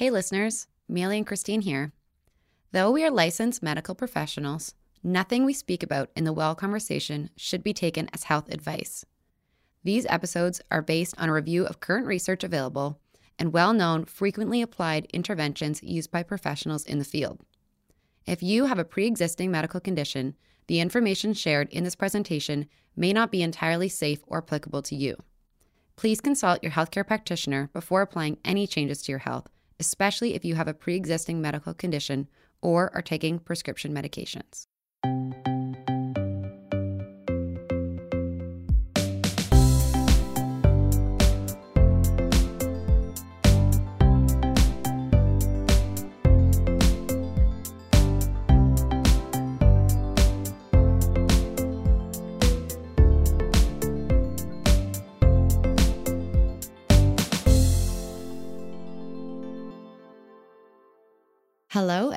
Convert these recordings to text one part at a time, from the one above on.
Hey, listeners, Maylee and Christine here. Though we are licensed medical professionals, nothing we speak about in the Well Conversation should be taken as health advice. These episodes are based on a review of current research available and well known, frequently applied interventions used by professionals in the field. If you have a pre existing medical condition, the information shared in this presentation may not be entirely safe or applicable to you. Please consult your healthcare practitioner before applying any changes to your health, especially if you have a pre existing medical condition or are taking prescription medications.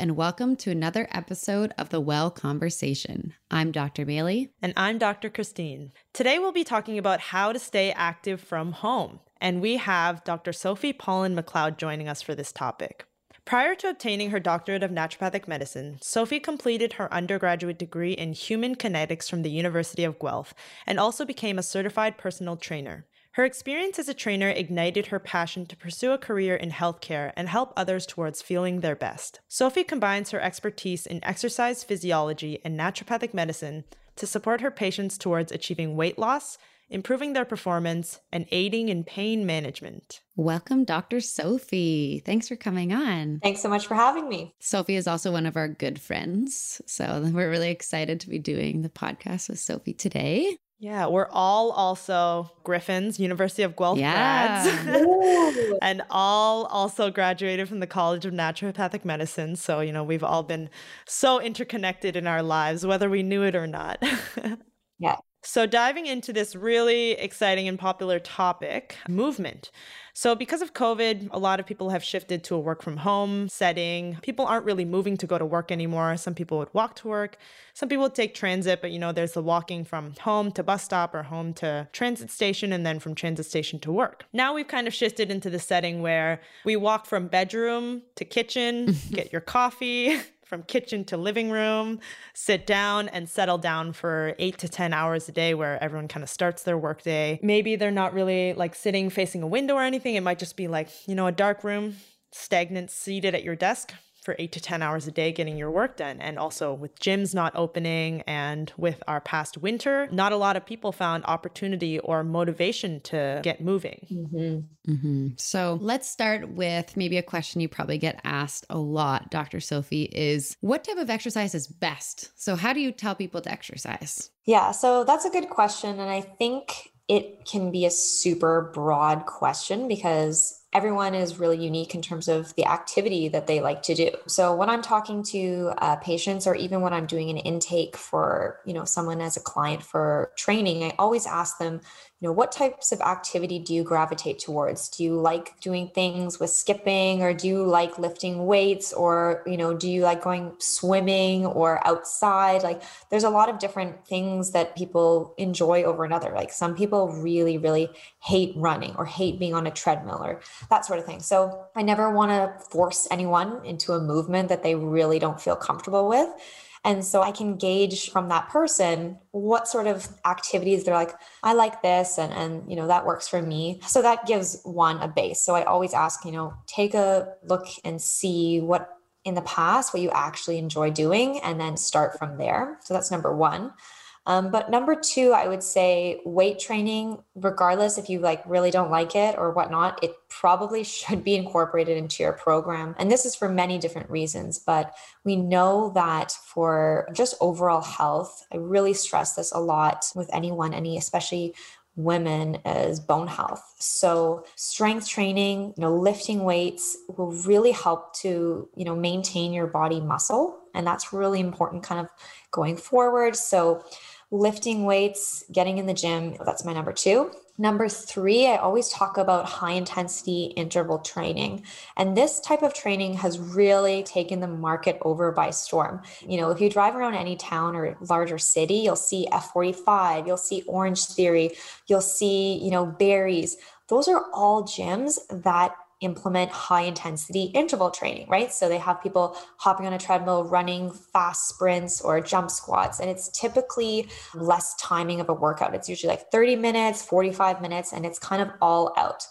And welcome to another episode of The Well Conversation. I'm Dr. Maylee. And I'm Dr. Christine. Today we'll be talking about how to stay active from home. And we have Dr. Sophie Pollon-Macleod joining us for this topic. Prior to obtaining her doctorate of naturopathic medicine, Sophie completed her undergraduate degree in human kinetics from the University of Guelph and also became a certified personal trainer. Her experience as a trainer ignited her passion to pursue a career in healthcare and help others towards feeling their best. Sophie combines her expertise in exercise physiology and naturopathic medicine to support her patients towards achieving weight loss, improving their performance, and aiding in pain management. Welcome, Dr. Sophie. Thanks for coming on. Thanks so much for having me. Sophie is also one of our good friends. So we're really excited to be doing the podcast with Sophie today. Yeah, we're all also Gryphons, University of Guelph yeah. grads, and all also graduated from the College of Naturopathic Medicine. So, you know, we've all been so interconnected in our lives, whether we knew it or not. yeah. So, diving into this really exciting and popular topic movement. So, because of COVID, a lot of people have shifted to a work from home setting. People aren't really moving to go to work anymore. Some people would walk to work. Some people would take transit, but you know, there's the walking from home to bus stop or home to transit station and then from transit station to work. Now we've kind of shifted into the setting where we walk from bedroom to kitchen, get your coffee, from kitchen to living room, sit down and settle down for eight to 10 hours a day where everyone kind of starts their workday. Maybe they're not really like sitting facing a window or anything. It might just be like, you know, a dark room, stagnant, seated at your desk, for eight to 10 hours a day getting your work done. And also with gyms not opening and with our past winter, not a lot of people found opportunity or motivation to get moving. Mm-hmm. Mm-hmm. So let's start with maybe a question you probably get asked a lot, Dr. Sophie, is what type of exercise is best? So, how do you tell people to exercise? Yeah, so that's a good question. And I think it can be a super broad question because everyone is really unique in terms of the activity that they like to do. So when I'm talking to uh, patients or even when I'm doing an intake for, you know, someone as a client for training, I always ask them, you know what types of activity do you gravitate towards? Do you like doing things with skipping or do you like lifting weights or you know do you like going swimming or outside? Like there's a lot of different things that people enjoy over another. Like some people really really hate running or hate being on a treadmill or that sort of thing. So i never want to force anyone into a movement that they really don't feel comfortable with and so I can gauge from that person what sort of activities they're like, I like this and and you know that works for me. So that gives one a base. So I always ask, you know, take a look and see what in the past what you actually enjoy doing and then start from there. So that's number 1. Um, but number two, I would say weight training, regardless if you like really don't like it or whatnot, it probably should be incorporated into your program. And this is for many different reasons, but we know that for just overall health, I really stress this a lot with anyone, any especially women is bone health. So strength training, you know, lifting weights will really help to, you know, maintain your body muscle. And that's really important kind of going forward. So lifting weights, getting in the gym. That's my number two. Number three, I always talk about high intensity interval training. And this type of training has really taken the market over by storm. You know, if you drive around any town or larger city, you'll see F45, you'll see Orangetheory, you'll see, you know, Barry's. Those are all gyms that implement high intensity interval training, right? So they have people hopping on a treadmill, running fast sprints or jump squats. And it's typically less timing of a workout. It's usually like 30 minutes, 45 minutes, and it's kind of all out.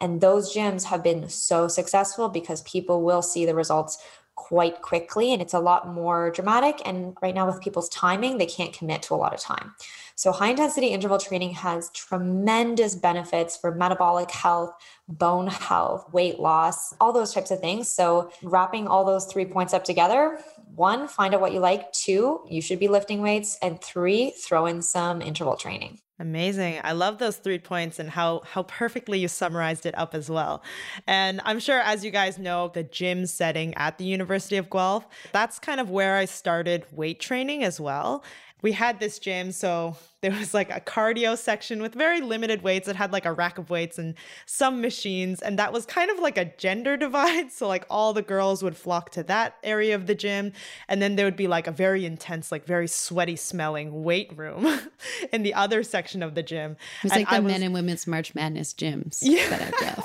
And those gyms have been so successful because people will see the results quite quickly and it's a lot more dramatic. And right now, with people's timing, they can't commit to a lot of time. So, high intensity interval training has tremendous benefits for metabolic health, bone health, weight loss, all those types of things. So, wrapping all those three points up together one, find out what you like. Two, you should be lifting weights. And three, throw in some interval training. Amazing. I love those three points and how how perfectly you summarized it up as well. And I'm sure as you guys know, the gym setting at the University of Guelph, that's kind of where I started weight training as well we had this gym so there was like a cardio section with very limited weights. It had like a rack of weights and some machines and that was kind of like a gender divide. So like all the girls would flock to that area of the gym and then there would be like a very intense like very sweaty smelling weight room in the other section of the gym. It was and like the was, men and women's march madness gyms yeah.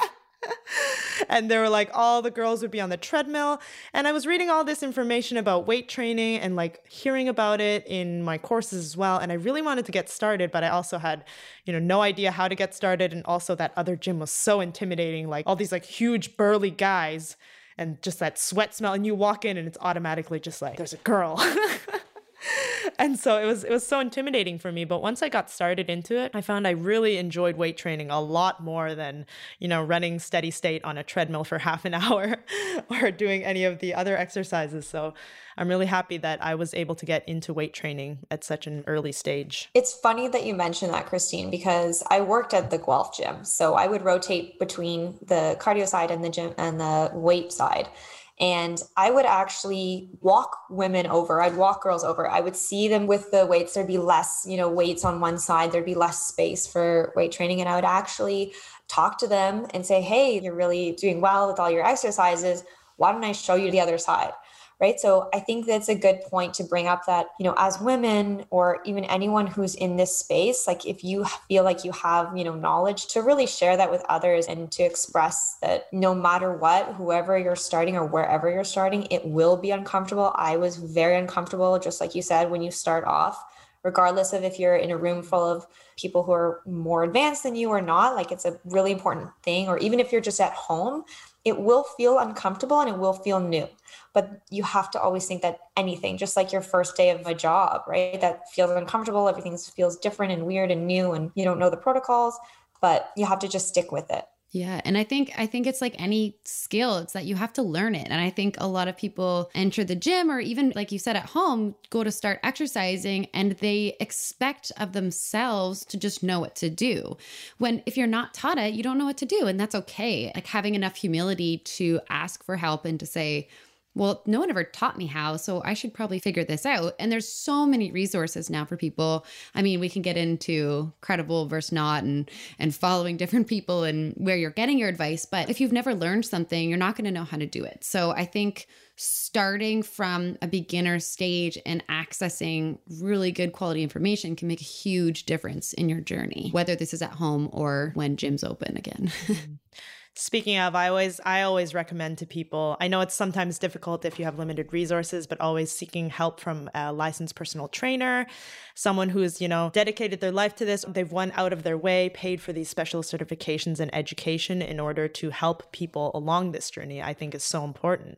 And there were like all the girls would be on the treadmill. And I was reading all this information about weight training and like hearing about it in my courses as well. And I really wanted to get started, but I also had, you know, no idea how to get started. And also that other gym was so intimidating, like all these like huge burly guys and just that sweat smell. And you walk in and it's automatically just like, there's a girl. and so it was it was so intimidating for me but once i got started into it i found i really enjoyed weight training a lot more than you know running steady state on a treadmill for half an hour or doing any of the other exercises. So i'm really happy that i was able to get into weight training at such an early stage. It's funny that you mentioned that christine because i worked at the guelph gym. So i would rotate between the cardio side and the gym and the weight side and I would actually walk women over. I'd walk girls over. I would see them with the weights. There'd be less, you know, weights on one side. There'd be less space for weight training. And I would actually talk to them and say, Hey, you're really doing well with all your exercises. Why don't I show you the other side? Right? So i think that's a good point to bring up that you know as women or even anyone who's in this space like if you feel like you have you know knowledge to really share that with others and to express that no matter what whoever you're starting or wherever you're starting it will be uncomfortable. I was very uncomfortable just like you said when you start off regardless of if you're in a room full of people who are more advanced than you or not like it's a really important thing. Or even if you're just at home it will feel uncomfortable and it will feel new but you have to always think that anything just like your first day of a job right? That feels uncomfortable everything feels different and weird and new and you don't know the protocols but you have to just stick with it yeah, and I think I think it's like any skill, it's that you have to learn it. And I think a lot of people enter the gym or even like you said at home, go to start exercising and they expect of themselves to just know what to do. When if you're not taught it, you don't know what to do and that's okay. Like having enough humility to ask for help and to say, well, no one ever taught me how, so I should probably figure this out. And there's so many resources now for people. I mean, we can get into credible versus not and and following different people and where you're getting your advice, but if you've never learned something, you're not going to know how to do it. So I think starting from a beginner stage and accessing really good quality information can make a huge difference in your journey, whether this is at home or when gyms open again. Mm-hmm. Speaking of, I always I always recommend to people. I know it's sometimes difficult if you have limited resources, but always seeking help from a licensed personal trainer, someone who's, you know, dedicated their life to this. They've went out of their way, paid for these special certifications and education in order to help people along this journey, I think is so important.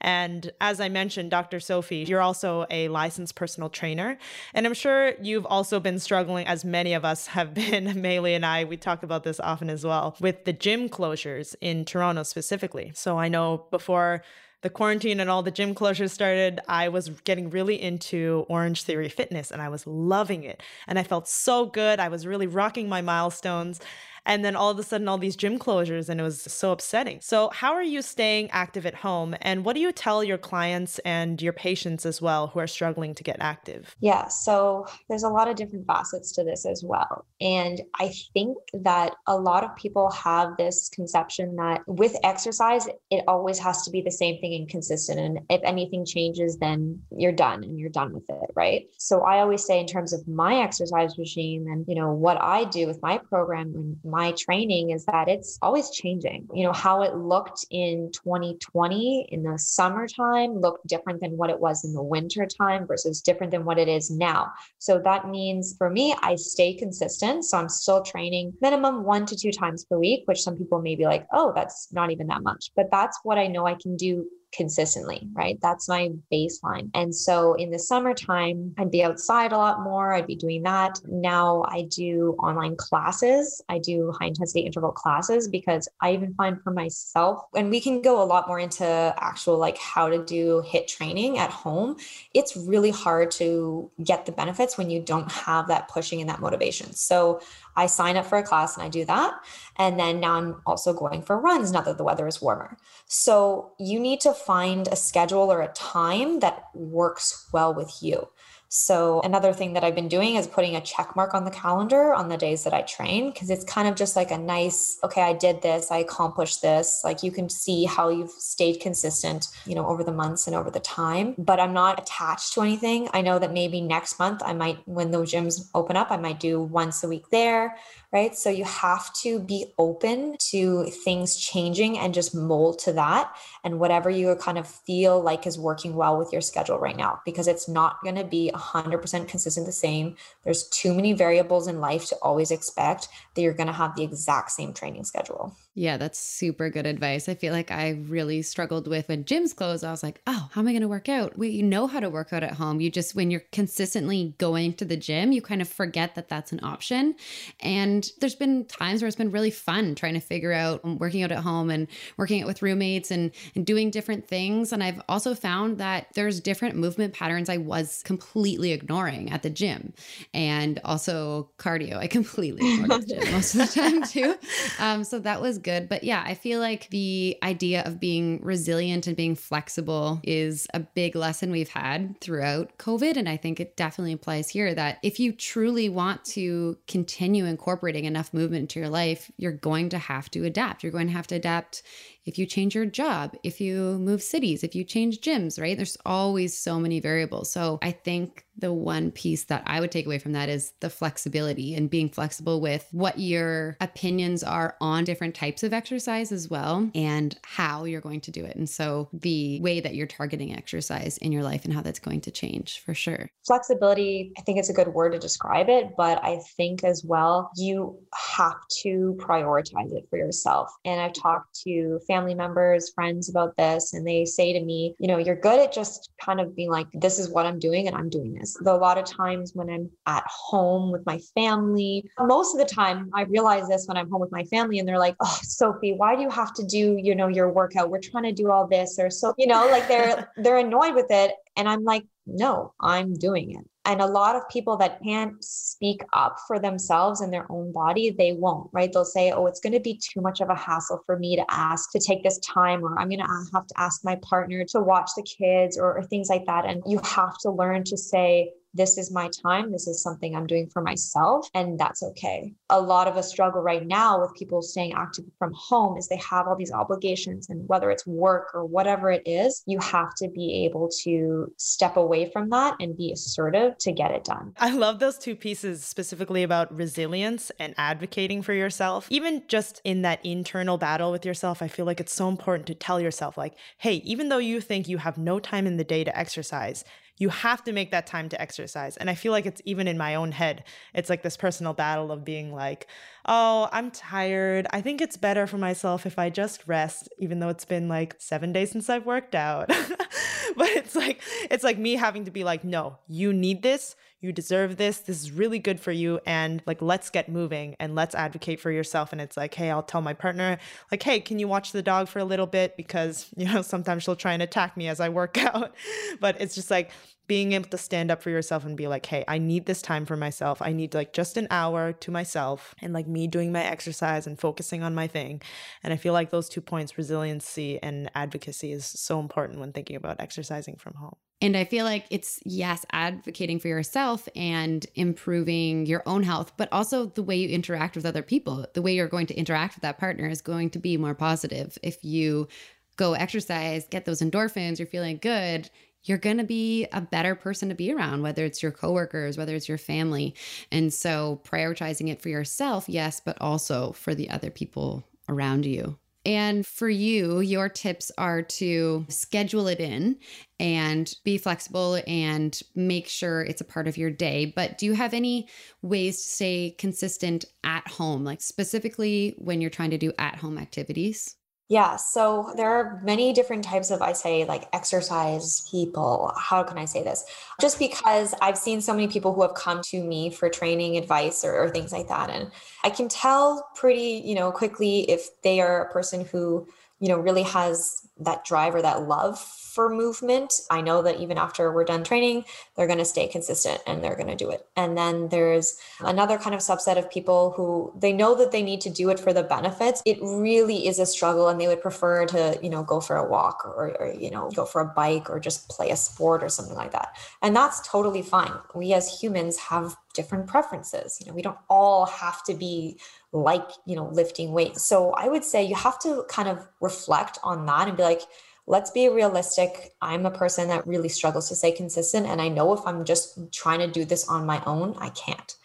And as I mentioned, Dr. Sophie, you're also a licensed personal trainer, and I'm sure you've also been struggling as many of us have been, Maylee and I, we talk about this often as well, with the gym closures in Toronto specifically. So I know before the quarantine and all the gym closures started, I was getting really into Orangetheory Fitness and I was loving it. And I felt so good. I was really rocking my milestones. And then all of a sudden, all these gym closures, and it was so upsetting. So, how are you staying active at home? And what do you tell your clients and your patients as well who are struggling to get active? Yeah, so there's a lot of different facets to this as well. And I think that a lot of people have this conception that with exercise, it always has to be the same thing and consistent. And if anything changes, then you're done and you're done with it. Right. So I always say, in terms of my exercise regime and, you know, what I do with my program and my training is that it's always changing. You know, how it looked in 2020 in the summertime looked different than what it was in the winter time versus different than what it is now. So that means for me, I stay consistent. So I'm still training minimum one to two times per week, which some people may be like, oh, that's not even that much. But that's what I know I can do consistently, right? That's my baseline. And so in the summertime, I'd be outside a lot more. I'd be doing that. Now I do online classes. I do high intensity interval classes because I even find for myself, and we can go a lot more into actual like how to do HIIT training at home. It's really hard to get the benefits when you don't have that pushing and that motivation. So I sign up for a class and I do that. And then now I'm also going for runs now that the weather is warmer. So you need to find a schedule or a time that works well with you. So another thing that I've been doing is putting a check mark on the calendar on the days that I train because it's kind of just like a nice, okay, I did this, I accomplished this. Like you can see how you've stayed consistent, you know, over the months and over the time, but I'm not attached to anything. I know that maybe next month I might when those gyms open up, I might do once a week there right? So you have to be open to things changing and just mold to that and whatever you kind of feel like is working well with your schedule right now because it's not going to be 100% consistent the same. There's too many variables in life to always expect that you're going to have the exact same training schedule. Yeah, that's super good advice. I feel like I really struggled with when gyms closed. I was like, oh, how am I going to work out? We know how to work out at home. You just, when you're consistently going to the gym, you kind of forget that that's an option. And there's been times where it's been really fun trying to figure out um, working out at home and working out with roommates and, and doing different things. And I've also found that there's different movement patterns I was completely ignoring at the gym and also cardio. I completely ignored the gym most of the time too. Um, so that was good. But yeah, I feel like the idea of being resilient and being flexible is a big lesson we've had throughout COVID. And I think it definitely applies here that if you truly want to continue incorporating enough movement into your life, you're going to have to adapt. You're going to have to adapt if you change your job, if you move cities, if you change gyms, right? There's always so many variables. So I think the one piece that I would take away from that is the flexibility and being flexible with what your opinions are on different types of exercise as well and how you're going to do it. And so the way that you're targeting exercise in your life and how that's going to change for sure. Flexibility, I think it's a good word to describe it, but I think as well, you have to prioritize it for yourself. And I've talked to family members, friends about this, and they say to me, you know, you're good at just kind of being like, this is what I'm doing and I'm doing this a lot of times when I'm at home with my family, most of the time I realize this when I'm home with my family and they're like, "Oh, Sophie, why do you have to do, you know, your workout? We're trying to do all this." Or so, you know, like they're they're annoyed with it and I'm like, "No, I'm doing it." And a lot of people that can't speak up for themselves and their own body, they won't, right? They'll say, oh, it's going to be too much of a hassle for me to ask to take this time, or I'm going to have to ask my partner to watch the kids or, or things like that. And you have to learn to say, this is my time. This is something I'm doing for myself, and that's okay. A lot of us struggle right now with people staying active from home is they have all these obligations, and whether it's work or whatever it is, you have to be able to step away from that and be assertive to get it done. I love those two pieces specifically about resilience and advocating for yourself. Even just in that internal battle with yourself, I feel like it's so important to tell yourself, like, hey, even though you think you have no time in the day to exercise, you have to make that time to exercise. And I feel like it's even in my own head. It's like this personal battle of being like, oh, I'm tired. I think it's better for myself if I just rest, even though it's been like seven days since I've worked out. but it's like, it's like me having to be like, no, you need this. You deserve this. This is really good for you. And like, let's get moving and let's advocate for yourself. And it's like, hey, I'll tell my partner, like, hey, can you watch the dog for a little bit? Because, you know, sometimes she'll try and attack me as I work out. but it's just like, being able to stand up for yourself and be like, hey, I need this time for myself. I need like just an hour to myself and like me doing my exercise and focusing on my thing. And I feel like those two points, resiliency and advocacy, is so important when thinking about exercising from home. And I feel like it's, yes, advocating for yourself and improving your own health, but also the way you interact with other people. The way you're going to interact with that partner is going to be more positive if you go exercise, get those endorphins, you're feeling good, you're going to be a better person to be around, whether it's your coworkers, whether it's your family. And so prioritizing it for yourself, yes, but also for the other people around you. And for you, your tips are to schedule it in and be flexible and make sure it's a part of your day. But do you have any ways to stay consistent at home, like specifically when you're trying to do at home activities? Yeah, so there are many different types of, I say, like exercise people. How can I say this? Just because I've seen so many people who have come to me for training advice or, or things like that. And I can tell pretty, you know, quickly if they are a person who, you know, really has that drive or that love for movement, I know that even after we're done training, they're going to stay consistent and they're going to do it. And then there's another kind of subset of people who they know that they need to do it for the benefits. It really is a struggle and they would prefer to, you know, go for a walk or, or you know, go for a bike or just play a sport or something like that. And that's totally fine. We as humans have different preferences. You know, we don't all have to be like, you know, lifting weights. So I would say you have to kind of reflect on that and be like, let's be realistic. I'm a person that really struggles to stay consistent. And I know if I'm just trying to do this on my own, I can't.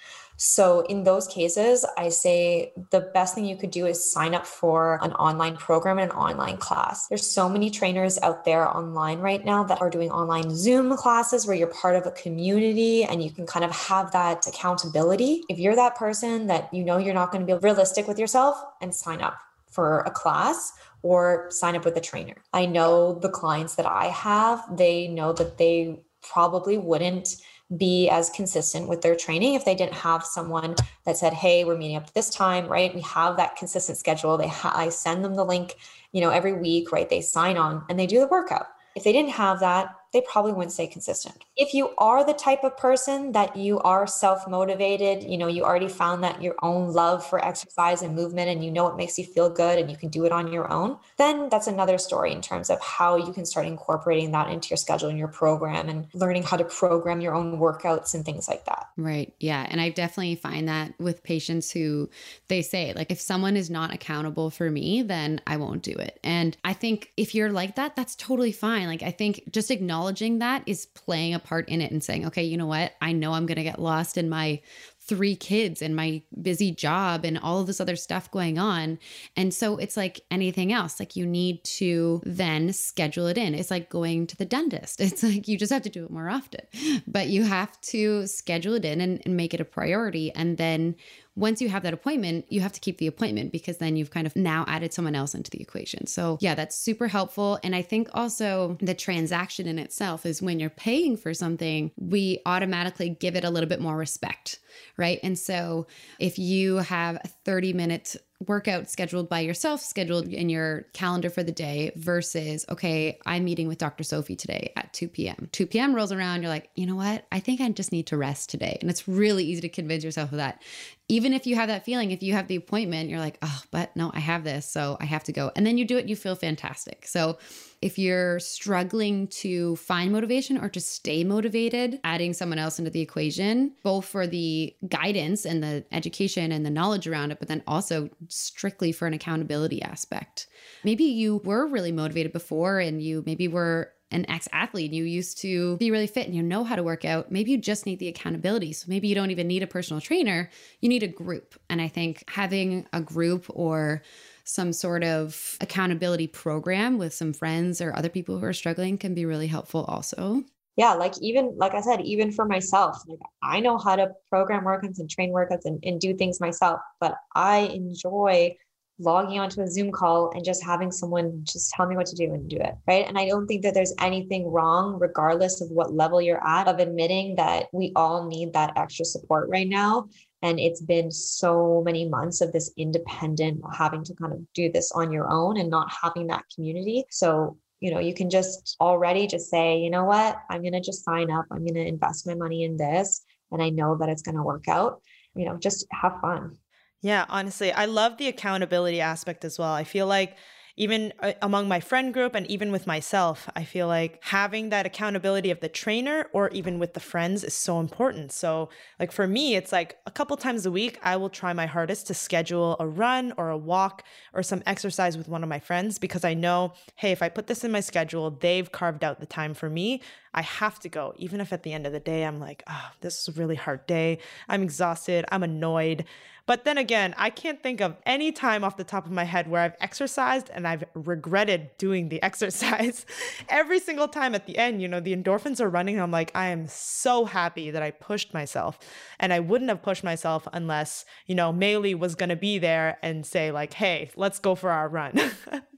So, in those cases, I say the best thing you could do is sign up for an online program and an online class. There's so many trainers out there online right now that are doing online Zoom classes where you're part of a community and you can kind of have that accountability. If you're that person that you know you're not going to be realistic with yourself and sign up for a class or sign up with a trainer. I know the clients that I have, they know that they probably wouldn't be as consistent with their training if they didn't have someone that said, "Hey, we're meeting up this time, right? We have that consistent schedule." They ha- I send them the link, you know, every week, right? They sign on and they do the workout. If they didn't have that, they probably wouldn't stay consistent. If you are the type of person that you are self motivated, you know, you already found that your own love for exercise and movement and you know it makes you feel good and you can do it on your own, then that's another story in terms of how you can start incorporating that into your schedule and your program and learning how to program your own workouts and things like that. Right. Yeah. And I definitely find that with patients who they say, like, if someone is not accountable for me, then I won't do it. And I think if you're like that, that's totally fine. Like, I think just acknowledge acknowledging that is playing a part in it and saying, okay, you know what? I know I'm going to get lost in my three kids and my busy job and all of this other stuff going on. And so it's like anything else, like you need to then schedule it in. It's like going to the dentist. It's like you just have to do it more often, but you have to schedule it in and, and make it a priority. And then once you have that appointment, you have to keep the appointment because then you've kind of now added someone else into the equation. So, yeah, that's super helpful. And I think also the transaction in itself is when you're paying for something, we automatically give it a little bit more respect, right? And so, if you have a 30 minute workout scheduled by yourself, scheduled in your calendar for the day, versus, okay, I'm meeting with Dr. Sophie today at 2 p.m. 2 p.m. rolls around, you're like, you know what? I think I just need to rest today. And it's really easy to convince yourself of that. Even if you have that feeling, if you have the appointment, you're like, oh, but no, I have this. So I have to go. And then you do it, you feel fantastic. So if you're struggling to find motivation or to stay motivated, adding someone else into the equation, both for the guidance and the education and the knowledge around it, but then also strictly for an accountability aspect. Maybe you were really motivated before and you maybe were an ex athlete, and you used to be really fit and you know how to work out. Maybe you just need the accountability. So maybe you don't even need a personal trainer, you need a group. And I think having a group or some sort of accountability program with some friends or other people who are struggling can be really helpful also. Yeah like even like i said even for myself like i know how to program workouts and train workouts and, and do things myself but i enjoy logging onto a zoom call and just having someone just tell me what to do and do it right and i don't think that there's anything wrong regardless of what level you're at of admitting that we all need that extra support right now and it's been so many months of this independent having to kind of do this on your own and not having that community. So, you know, you can just already just say, you know what, I'm going to just sign up. I'm going to invest my money in this. And I know that it's going to work out. You know, just have fun. Yeah, honestly, I love the accountability aspect as well. I feel like even uh, among my friend group and even with myself, I feel like having that accountability of the trainer or even with the friends is so important. So, like for me, it's like a couple times a week, I will try my hardest to schedule a run or a walk or some exercise with one of my friends because I know, hey, if I put this in my schedule, they've carved out the time for me. I have to go, even if at the end of the day I'm like, oh, this is a really hard day. I'm exhausted. I'm annoyed. But then again, I can't think of any time off the top of my head where I've exercised and I've regretted doing the exercise. Every single time at the end, you know, the endorphins are running. I'm like, I am so happy that I pushed myself. And I wouldn't have pushed myself unless, you know, Maylee was going to be there and say, like, hey, let's go for our run.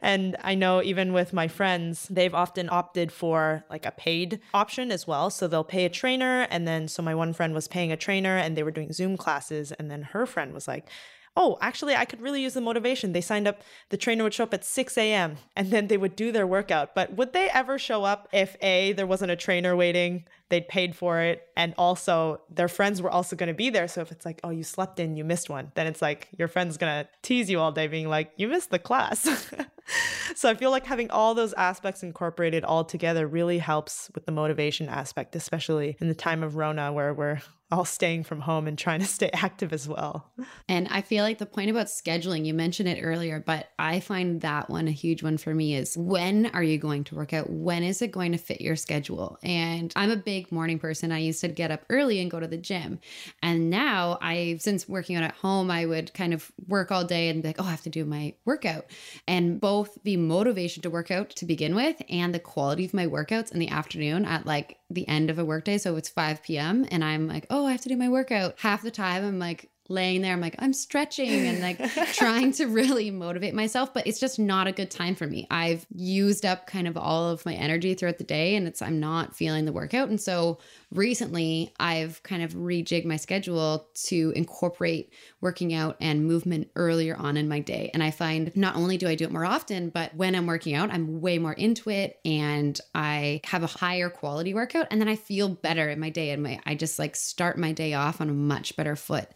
and I know even with my friends, they've often opted for like a paid option as well. So they'll pay a trainer. And then, so my one friend was paying a trainer and they were doing Zoom classes. And then her friend was like, oh, actually, I could really use the motivation. They signed up, the trainer would show up at 6 a.m. and then they would do their workout. But would they ever show up if A, there wasn't a trainer waiting, they'd paid for it, and also their friends were also going to be there? So if it's like, oh, you slept in, you missed one, then it's like your friend's going to tease you all day, being like, you missed the class. so I feel like having all those aspects incorporated all together really helps with the motivation aspect, especially in the time of Rona where we're all staying from home and trying to stay active as well. And I feel like the point about scheduling, you mentioned it earlier, but I find that one a huge one for me is when are you going to work out? When is it going to fit your schedule? And I'm a big morning person. I used to get up early and go to the gym. And now I, since working out at home, I would kind of work all day and be like, oh, I have to do my workout. And both the motivation to work out to begin with and the quality of my workouts in the afternoon at like the end of a workday. So it's 5 p.m. and I'm like, oh, I have to do my workout. Half the time I'm like, laying there. I'm like, I'm stretching and like trying to really motivate myself, but it's just not a good time for me. I've used up kind of all of my energy throughout the day and it's, I'm not feeling the workout. And so recently I've kind of rejigged my schedule to incorporate working out and movement earlier on in my day. And I find not only do I do it more often, but when I'm working out, I'm way more into it and I have a higher quality workout and then I feel better in my day and my I just like start my day off on a much better foot.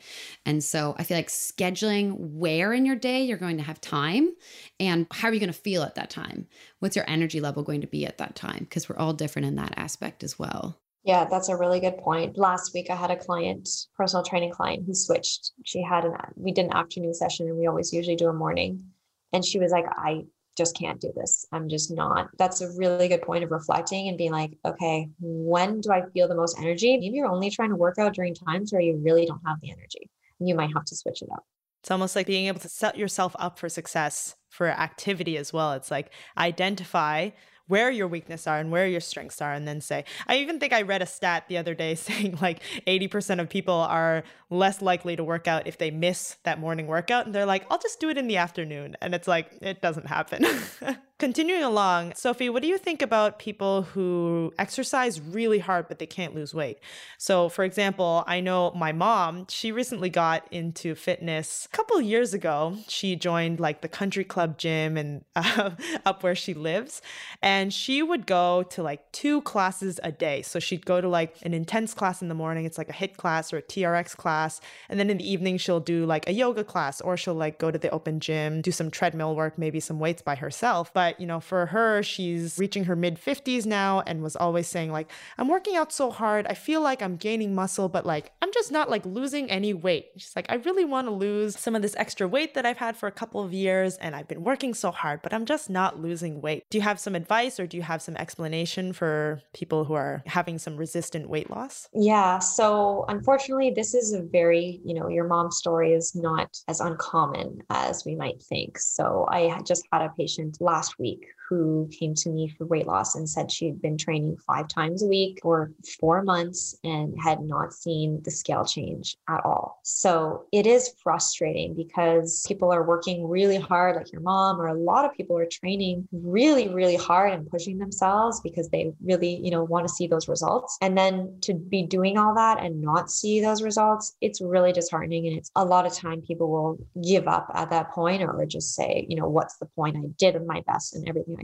And so I feel like scheduling where in your day you're going to have time and how are you going to feel at that time? What's your energy level going to be at that time? Because we're all different in that aspect as well. Yeah, that's a really good point. Last week I had a client, personal training client, who switched. She had an we did an afternoon session and we always usually do a morning. And she was like, I just can't do this. I'm just not. That's a really good point of reflecting and being like, okay, when do I feel the most energy? Maybe you're only trying to work out during times where you really don't have the energy. You might have to switch it up. It's almost like being able to set yourself up for success for activity as well. It's like identify where your weaknesses are and where your strengths are and then say i even think i read a stat the other day saying like 80% of people are less likely to work out if they miss that morning workout and they're like i'll just do it in the afternoon and it's like it doesn't happen Continuing along, Sophie, what do you think about people who exercise really hard but they can't lose weight? So, for example, I know my mom, she recently got into fitness a couple years ago. She joined like the country club gym and uh, up where she lives, and she would go to like two classes a day. So, she'd go to like an intense class in the morning, it's like a HIIT class or a TRX class, and then in the evening she'll do like a yoga class or she'll like go to the open gym, do some treadmill work, maybe some weights by herself. But but, you know, for her, she's reaching her mid 50s now and was always saying, like, I'm working out so hard. I feel like I'm gaining muscle, but like, I'm just not like losing any weight. She's like, I really want to lose some of this extra weight that I've had for a couple of years and I've been working so hard, but I'm just not losing weight. Do you have some advice or do you have some explanation for people who are having some resistant weight loss? Yeah. So, unfortunately, this is a very, you know, your mom's story is not as uncommon as we might think. So, I just had a patient last week who came to me for weight loss and said she had been training five times a week for four months and had not seen the scale change at all. So it is frustrating because people are working really hard, like your mom, or a lot of people are training really, really hard and pushing themselves because they really, you know, want to see those results. And then to be doing all that and not see those results, it's really disheartening. And it's a lot of time people will give up at that point or just say, you know, what's the point? I did my best and everything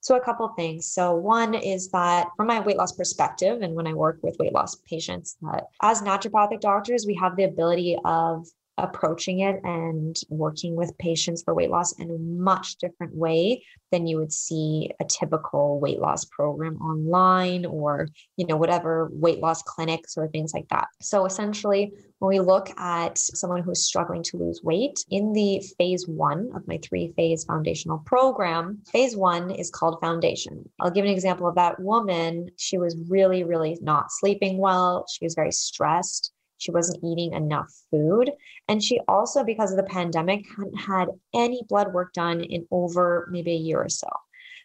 So, a couple things. So, one is that from my weight loss perspective, and when I work with weight loss patients, that as naturopathic doctors, we have the ability of approaching it and working with patients for weight loss in a much different way than you would see a typical weight loss program online or you know whatever weight loss clinics or things like that. So essentially when we look at someone who's struggling to lose weight in the phase one of my three phase foundational program phase one is called foundation. I'll give an example of that woman. She was really really not sleeping well. She was very stressed she wasn't eating enough food. And she also, because of the pandemic, hadn't had any blood work done in over maybe a year or so.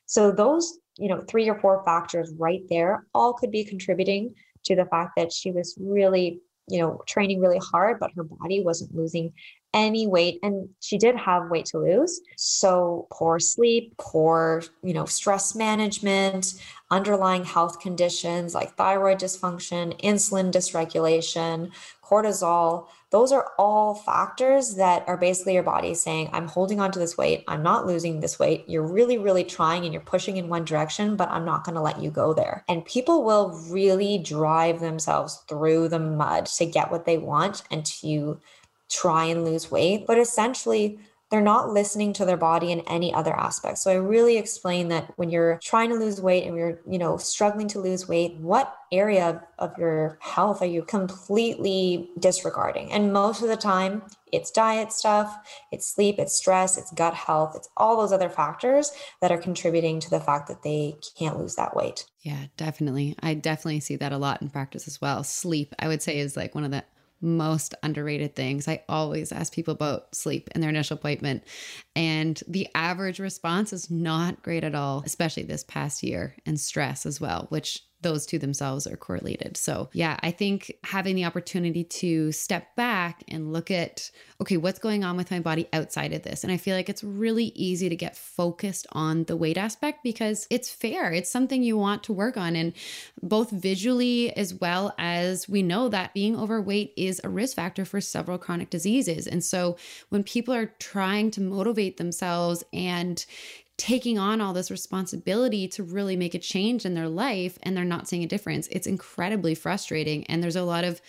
So those, you know, three or four factors right there all could be contributing to the fact that she was really, you know, training really hard, but her body wasn't losing any weight and she did have weight to lose so poor sleep poor you know stress management underlying health conditions like thyroid dysfunction insulin dysregulation cortisol those are all factors that are basically your body saying i'm holding on to this weight. I'm not losing this weight. You're really really trying and you're pushing in one direction but i'm not going to let you go there. And people will really drive themselves through the mud to get what they want and to try and lose weight, but essentially they're not listening to their body in any other aspect. So I really explain that when you're trying to lose weight and you're, you know, struggling to lose weight, what area of, your health are you completely disregarding? And most of the time, it's diet stuff, it's sleep, it's stress, it's gut health, it's all those other factors that are contributing to the fact that they can't lose that weight. Yeah, definitely. I definitely see that a lot in practice as well. Sleep, I would say, is like one of the most underrated things. I always ask people about sleep in their initial appointment, and the average response is not great at all, especially this past year, and stress as well, which those two themselves are correlated. So, yeah, I think having the opportunity to step back and look at, okay, what's going on with my body outside of this? And I feel like it's really easy to get focused on the weight aspect because it's fair. It's something you want to work on. And both visually as well as we know that being overweight is a risk factor for several chronic diseases. And so, when people are trying to motivate themselves and taking on all this responsibility to really make a change in their life and they're not seeing a difference. It's incredibly frustrating. And there's a lot of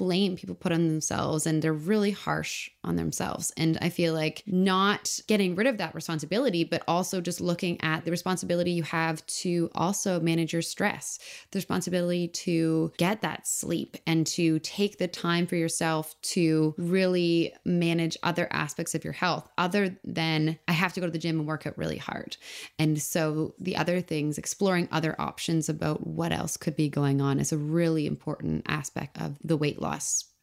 blame people put on themselves and they're really harsh on themselves. And I feel like not getting rid of that responsibility, but also just looking at the responsibility you have to also manage your stress, the responsibility to get that sleep and to take the time for yourself to really manage other aspects of your health, other than I have to go to the gym and work out really hard. And so the other things, exploring other options about what else could be going on is a really important aspect of the weight loss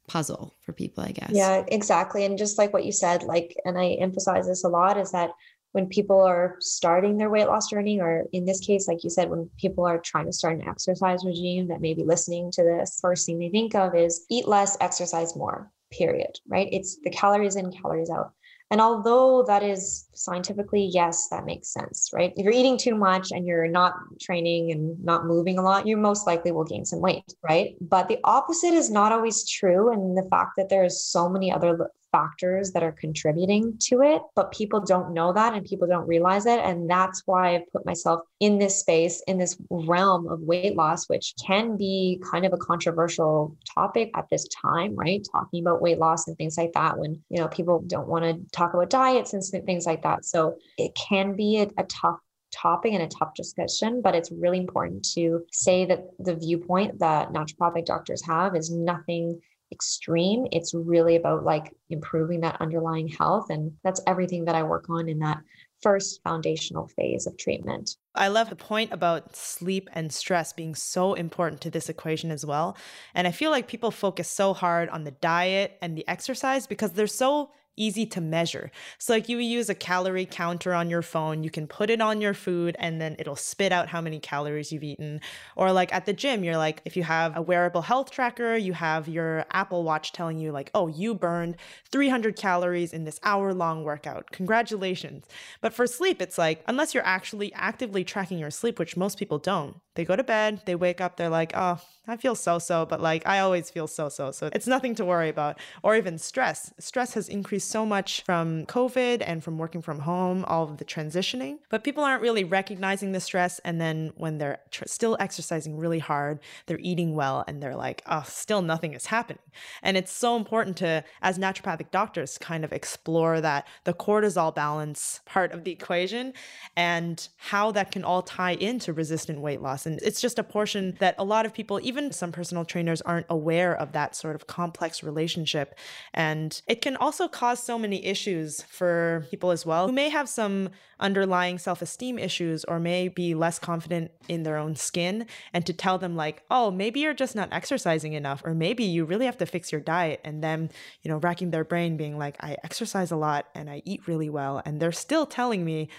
puzzle for people, I guess. Yeah, exactly. And just like what you said, like, and I emphasize this a lot is that when people are starting their weight loss journey, or in this case, like you said, when people are trying to start an exercise regime that may be listening to this, first thing they think of is eat less, exercise more, period, right? It's the calories in, calories out. And although that is scientifically, yes, that makes sense, right? If you're eating too much and you're not training and not moving a lot, you most likely will gain some weight, right? But the opposite is not always true. And the fact that there is so many other factors that are contributing to it, but people don't know that and people don't realize it. And that's why I've put myself in this space, in this realm of weight loss, which can be kind of a controversial topic at this time, right? Talking about weight loss and things like that when, you know, people don't want to talk about diets and things like that. So it can be a, a tough topic and a tough discussion, but it's really important to say that the viewpoint that naturopathic doctors have is nothing extreme. It's really about like improving that underlying health. And that's everything that I work on in that first foundational phase of treatment. I love the point about sleep and stress being so important to this equation as well. And I feel like people focus so hard on the diet and the exercise because they're so easy to measure. So, like you use a calorie counter on your phone, you can put it on your food and then it'll spit out how many calories you've eaten. Or, like at the gym, you're like, if you have a wearable health tracker, you have your Apple Watch telling you, like, oh, you burned 300 calories in this hour long workout. Congratulations. But for sleep, it's like, unless you're actually actively tracking your sleep, which most people don't, They go to bed, they wake up, they're like, oh, I feel so so, but like I always feel so so. So it's nothing to worry about. Or even stress. Stress has increased so much from COVID and from working from home, all of the transitioning. But people aren't really recognizing the stress. And then when they're tr- still exercising really hard, they're eating well, and they're like, oh, still nothing is happening. And it's so important to, as naturopathic doctors, kind of explore that the cortisol balance part of the equation and how that can all tie into resistant weight loss and it's just a portion that a lot of people, even some personal trainers, aren't aware of that sort of complex relationship. And it can also cause so many issues for people as well who may have some underlying self esteem issues or may be less confident in their own skin. And to tell them, like, oh, maybe you're just not exercising enough, or maybe you really have to fix your diet. And then, you know, racking their brain, being like, I exercise a lot and I eat really well. And they're still telling me,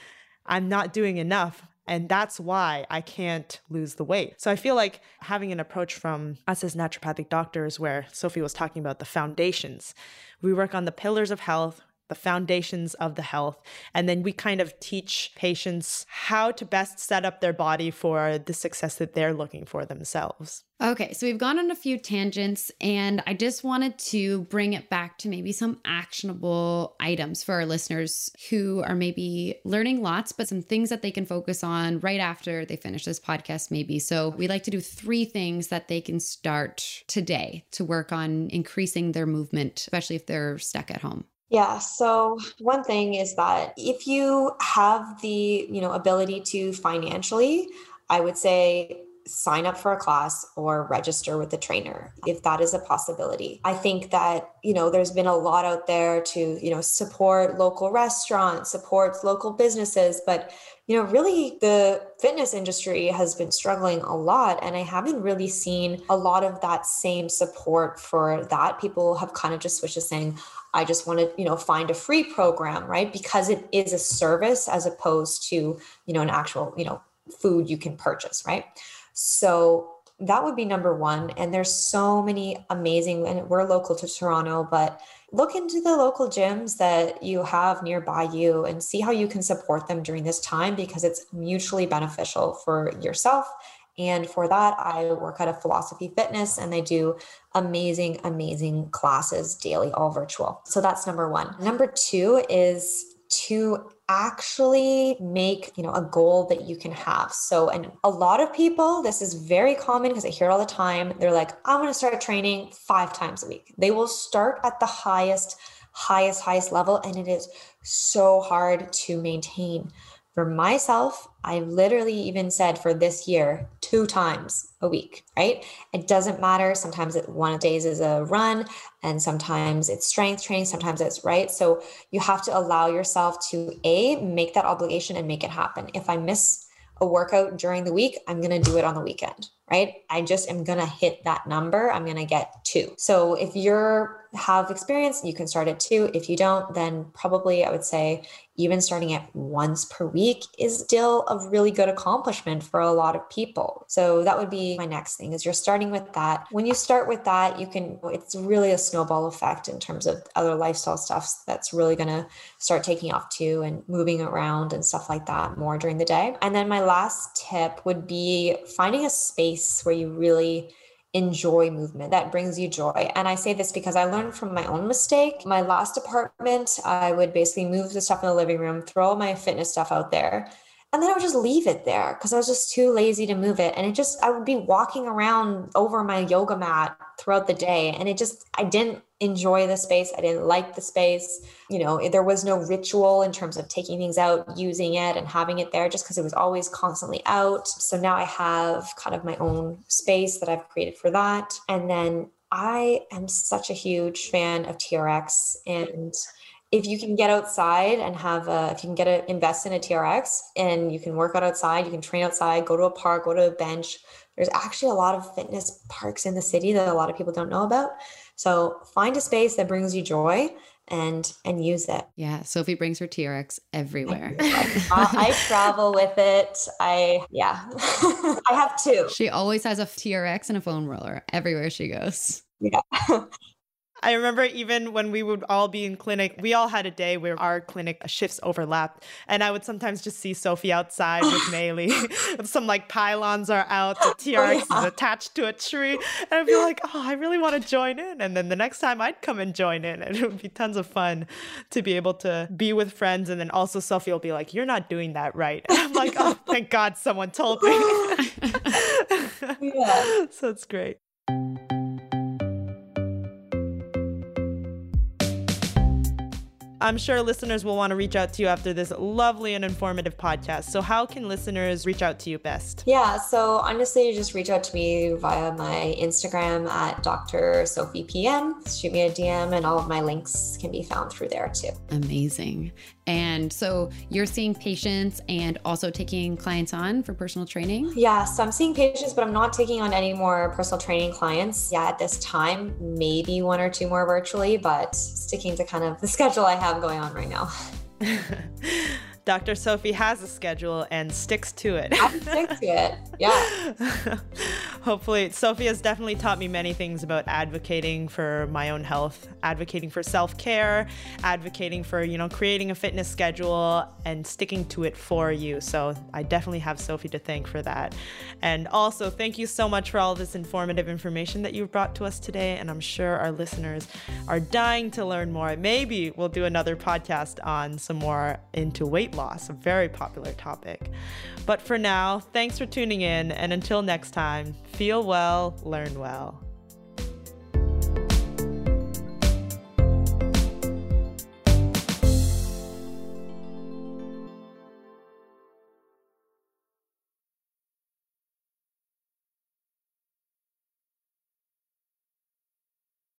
I'm not doing enough. And that's why I can't lose the weight. So I feel like having an approach from us as naturopathic doctors, where Sophie was talking about the foundations, we work on the pillars of health, the foundations of the health. And then we kind of teach patients how to best set up their body for the success that they're looking for themselves. Okay, so we've gone on a few tangents, and I just wanted to bring it back to maybe some actionable items for our listeners who are maybe learning lots, but some things that they can focus on right after they finish this podcast, maybe. So we like to do three things that they can start today to work on increasing their movement, especially if they're stuck at home. Yeah. So one thing is that if you have the, you know, ability to financially, I would say sign up for a class or register with a trainer if that is a possibility. I think that, you know, there's been a lot out there to, you know, support local restaurants, support local businesses, but you know, really the fitness industry has been struggling a lot. And I haven't really seen a lot of that same support for that. People have kind of just switched to saying, I just want to, you know, find a free program, right? Because it is a service as opposed to, you know, an actual, you know, food you can purchase, right? So that would be number one. And there's so many amazing, and we're local to Toronto, but look into the local gyms that you have nearby you and see how you can support them during this time because it's mutually beneficial for yourself. And for that, I work at a philosophy fitness and they do amazing, amazing classes daily, all virtual. So that's number one. Number two is to actually make you know a goal that you can have so and a lot of people this is very common because i hear it all the time they're like i'm going to start training five times a week they will start at the highest highest highest level and it is so hard to maintain for myself, I literally even said for this year, two times a week, right? It doesn't matter. Sometimes it, one of days is a run and sometimes it's strength training, sometimes it's right. So you have to allow yourself to A, make that obligation and make it happen. If I miss a workout during the week, I'm going to do it on the weekend, right? I just am going to hit that number. I'm going to get two. So if you're have experience, you can start at two. If you don't, then probably I would say even starting at once per week is still a really good accomplishment for a lot of people. So that would be my next thing is you're starting with that. When you start with that, you can it's really a snowball effect in terms of other lifestyle stuff that's really going to start taking off too and moving around and stuff like that more during the day. And then my last tip would be finding a space where you really enjoy movement that brings you joy. And I say this because I learned from my own mistake. My last apartment, I would basically move the stuff in the living room, throw my fitness stuff out there. And then I would just leave it there because I was just too lazy to move it. And it just, I would be walking around over my yoga mat throughout the day. And it just, I didn't enjoy the space. I didn't like the space. You know, there was no ritual in terms of taking things out, using it, and having it there just because it was always constantly out. So now I have kind of my own space that I've created for that. And then I am such a huge fan of TRX and if you can get outside and have a, if you can get a, invest in a TRX and you can work out outside, you can train outside, go to a park, go to a bench. There's actually a lot of fitness parks in the city that a lot of people don't know about. So find a space that brings you joy and and use it. Yeah, Sophie brings her TRX everywhere. I, I travel with it. I yeah, I have two. She always has a TRX and a foam roller everywhere she goes. Yeah. I remember even when we would all be in clinic, we all had a day where our clinic shifts overlapped. And I would sometimes just see Sophie outside with Maylee. Some like pylons are out, the TRX oh, yeah. is attached to a tree. And I'd be like, oh, I really want to join in. And then the next time I'd come and join in. And it would be tons of fun to be able to be with friends. And then also Sophie will be like, you're not doing that right. And I'm like, oh, thank God someone told me. yeah. So it's great. I'm sure listeners will want to reach out to you after this lovely and informative podcast. So, how can listeners reach out to you best? Yeah, so honestly, just reach out to me via my Instagram at Dr. Sophie PM. Shoot me a DM, and all of my links can be found through there too. Amazing. And so you're seeing patients and also taking clients on for personal training? Yeah, so I'm seeing patients, but I'm not taking on any more personal training clients. Yeah, at this time, maybe one or two more virtually, but sticking to kind of the schedule I have going on right now. Dr. Sophie has a schedule and sticks to it. I stick to it. Yeah. Hopefully, Sophie has definitely taught me many things about advocating for my own health, advocating for self-care, advocating for, you know, creating a fitness schedule and sticking to it for you. So, I definitely have Sophie to thank for that. And also, thank you so much for all this informative information that you've brought to us today, and I'm sure our listeners are dying to learn more. Maybe we'll do another podcast on some more into weight loss, a very popular topic. But for now, thanks for tuning in, and until next time, feel well, learn well.